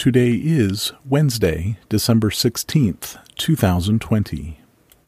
Today is Wednesday, December 16th, 2020.